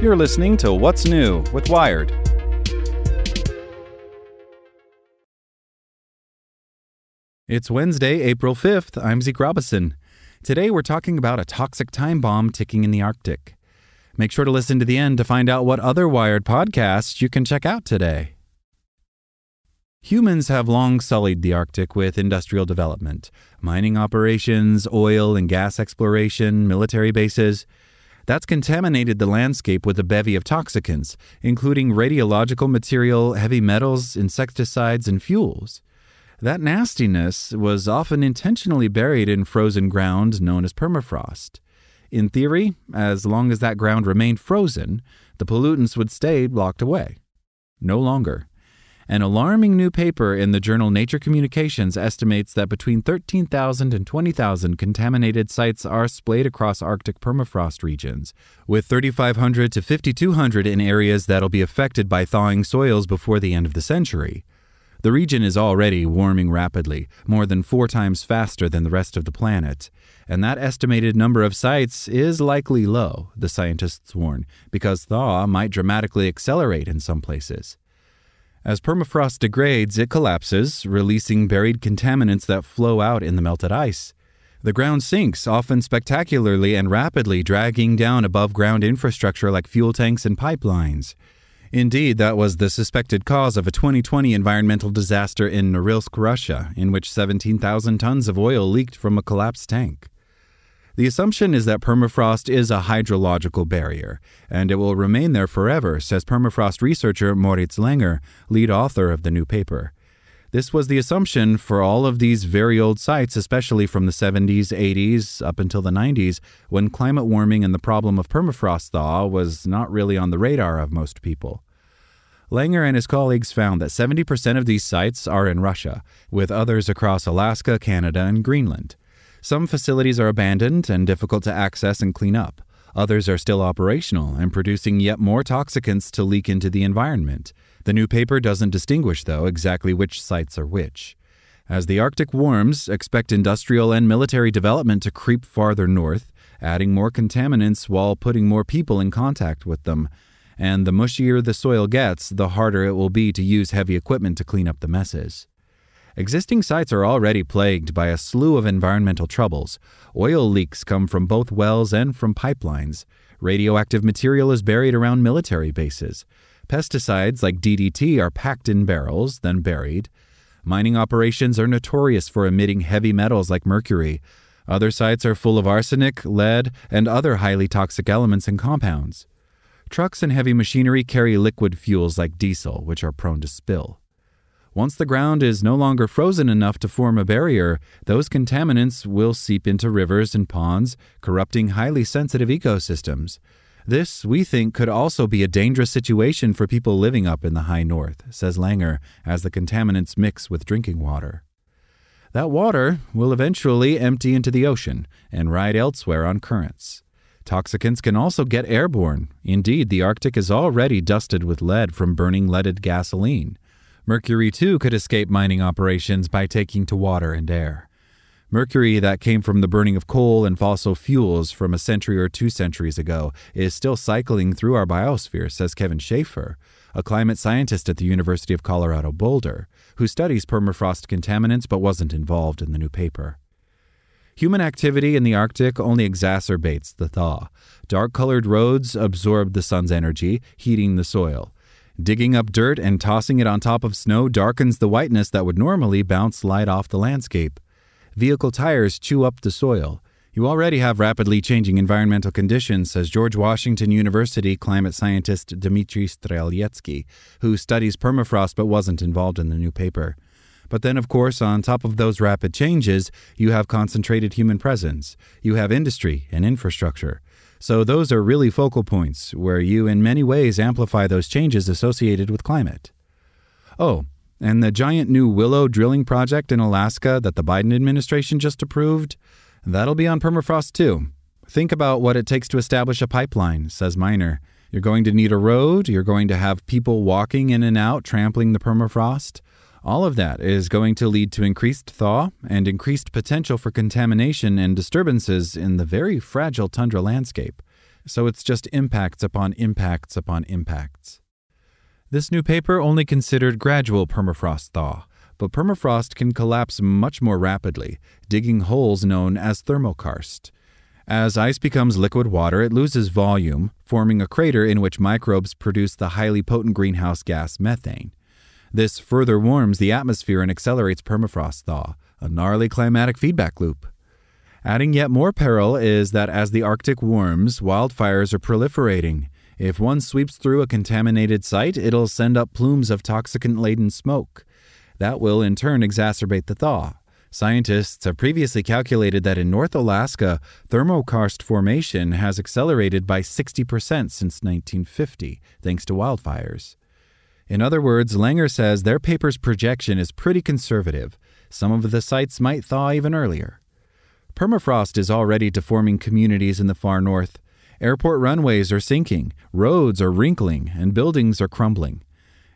You're listening to What's New with Wired. It's Wednesday, April 5th. I'm Zeke Robison. Today we're talking about a toxic time bomb ticking in the Arctic. Make sure to listen to the end to find out what other Wired podcasts you can check out today. Humans have long sullied the Arctic with industrial development, mining operations, oil and gas exploration, military bases. That's contaminated the landscape with a bevy of toxicants, including radiological material, heavy metals, insecticides, and fuels. That nastiness was often intentionally buried in frozen ground known as permafrost. In theory, as long as that ground remained frozen, the pollutants would stay locked away. No longer. An alarming new paper in the journal Nature Communications estimates that between 13,000 and 20,000 contaminated sites are splayed across Arctic permafrost regions, with 3,500 to 5,200 in areas that'll be affected by thawing soils before the end of the century. The region is already warming rapidly, more than four times faster than the rest of the planet. And that estimated number of sites is likely low, the scientists warn, because thaw might dramatically accelerate in some places. As permafrost degrades, it collapses, releasing buried contaminants that flow out in the melted ice. The ground sinks, often spectacularly and rapidly, dragging down above ground infrastructure like fuel tanks and pipelines. Indeed, that was the suspected cause of a 2020 environmental disaster in Norilsk, Russia, in which 17,000 tons of oil leaked from a collapsed tank. The assumption is that permafrost is a hydrological barrier, and it will remain there forever, says permafrost researcher Moritz Langer, lead author of the new paper. This was the assumption for all of these very old sites, especially from the 70s, 80s, up until the 90s, when climate warming and the problem of permafrost thaw was not really on the radar of most people. Langer and his colleagues found that 70% of these sites are in Russia, with others across Alaska, Canada, and Greenland. Some facilities are abandoned and difficult to access and clean up. Others are still operational and producing yet more toxicants to leak into the environment. The new paper doesn't distinguish, though, exactly which sites are which. As the Arctic warms, expect industrial and military development to creep farther north, adding more contaminants while putting more people in contact with them. And the mushier the soil gets, the harder it will be to use heavy equipment to clean up the messes. Existing sites are already plagued by a slew of environmental troubles. Oil leaks come from both wells and from pipelines. Radioactive material is buried around military bases. Pesticides like DDT are packed in barrels, then buried. Mining operations are notorious for emitting heavy metals like mercury. Other sites are full of arsenic, lead, and other highly toxic elements and compounds. Trucks and heavy machinery carry liquid fuels like diesel, which are prone to spill. Once the ground is no longer frozen enough to form a barrier, those contaminants will seep into rivers and ponds, corrupting highly sensitive ecosystems. This, we think, could also be a dangerous situation for people living up in the high north, says Langer, as the contaminants mix with drinking water. That water will eventually empty into the ocean and ride elsewhere on currents. Toxicants can also get airborne. Indeed, the Arctic is already dusted with lead from burning leaded gasoline. Mercury, too, could escape mining operations by taking to water and air. Mercury that came from the burning of coal and fossil fuels from a century or two centuries ago is still cycling through our biosphere, says Kevin Schaefer, a climate scientist at the University of Colorado Boulder, who studies permafrost contaminants but wasn't involved in the new paper. Human activity in the Arctic only exacerbates the thaw. Dark colored roads absorb the sun's energy, heating the soil. Digging up dirt and tossing it on top of snow darkens the whiteness that would normally bounce light off the landscape. Vehicle tires chew up the soil. You already have rapidly changing environmental conditions, says George Washington University climate scientist Dmitry Streletskiy, who studies permafrost but wasn't involved in the new paper. But then, of course, on top of those rapid changes, you have concentrated human presence. You have industry and infrastructure. So, those are really focal points where you, in many ways, amplify those changes associated with climate. Oh, and the giant new Willow drilling project in Alaska that the Biden administration just approved, that'll be on permafrost too. Think about what it takes to establish a pipeline, says Miner. You're going to need a road, you're going to have people walking in and out, trampling the permafrost. All of that is going to lead to increased thaw and increased potential for contamination and disturbances in the very fragile tundra landscape. So it's just impacts upon impacts upon impacts. This new paper only considered gradual permafrost thaw, but permafrost can collapse much more rapidly, digging holes known as thermokarst. As ice becomes liquid water, it loses volume, forming a crater in which microbes produce the highly potent greenhouse gas methane. This further warms the atmosphere and accelerates permafrost thaw, a gnarly climatic feedback loop. Adding yet more peril is that as the Arctic warms, wildfires are proliferating. If one sweeps through a contaminated site, it'll send up plumes of toxicant laden smoke. That will in turn exacerbate the thaw. Scientists have previously calculated that in North Alaska, thermokarst formation has accelerated by 60% since 1950, thanks to wildfires. In other words, Langer says their paper's projection is pretty conservative. Some of the sites might thaw even earlier. Permafrost is already deforming communities in the far north. Airport runways are sinking, roads are wrinkling, and buildings are crumbling.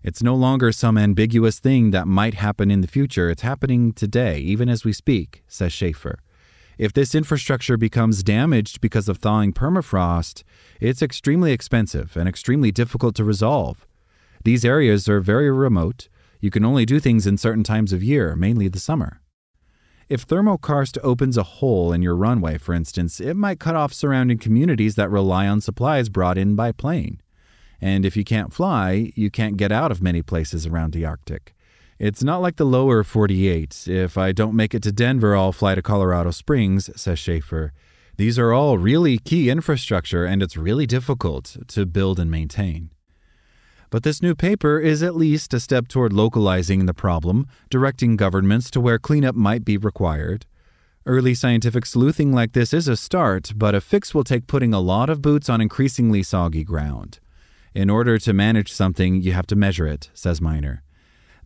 It's no longer some ambiguous thing that might happen in the future. It's happening today, even as we speak, says Schaefer. If this infrastructure becomes damaged because of thawing permafrost, it's extremely expensive and extremely difficult to resolve. These areas are very remote. You can only do things in certain times of year, mainly the summer. If thermokarst opens a hole in your runway, for instance, it might cut off surrounding communities that rely on supplies brought in by plane. And if you can't fly, you can't get out of many places around the Arctic. It's not like the lower 48. If I don't make it to Denver, I'll fly to Colorado Springs, says Schaefer. These are all really key infrastructure, and it's really difficult to build and maintain. But this new paper is at least a step toward localizing the problem, directing governments to where cleanup might be required. Early scientific sleuthing like this is a start, but a fix will take putting a lot of boots on increasingly soggy ground. In order to manage something, you have to measure it, says Miner.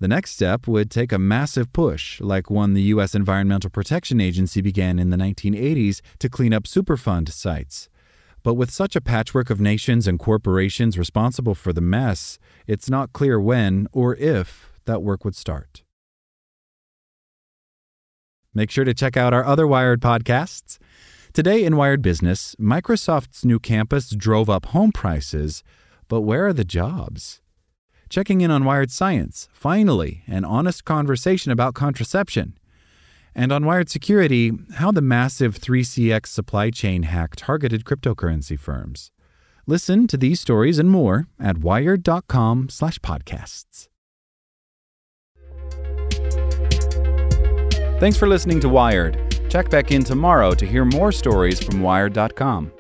The next step would take a massive push, like one the U.S. Environmental Protection Agency began in the 1980s to clean up Superfund sites. But with such a patchwork of nations and corporations responsible for the mess, it's not clear when or if that work would start. Make sure to check out our other Wired podcasts. Today in Wired Business, Microsoft's new campus drove up home prices, but where are the jobs? Checking in on Wired Science, finally, an honest conversation about contraception. And on Wired Security, how the massive 3CX supply chain hack targeted cryptocurrency firms. Listen to these stories and more at wired.com/podcasts. Thanks for listening to Wired. Check back in tomorrow to hear more stories from wired.com.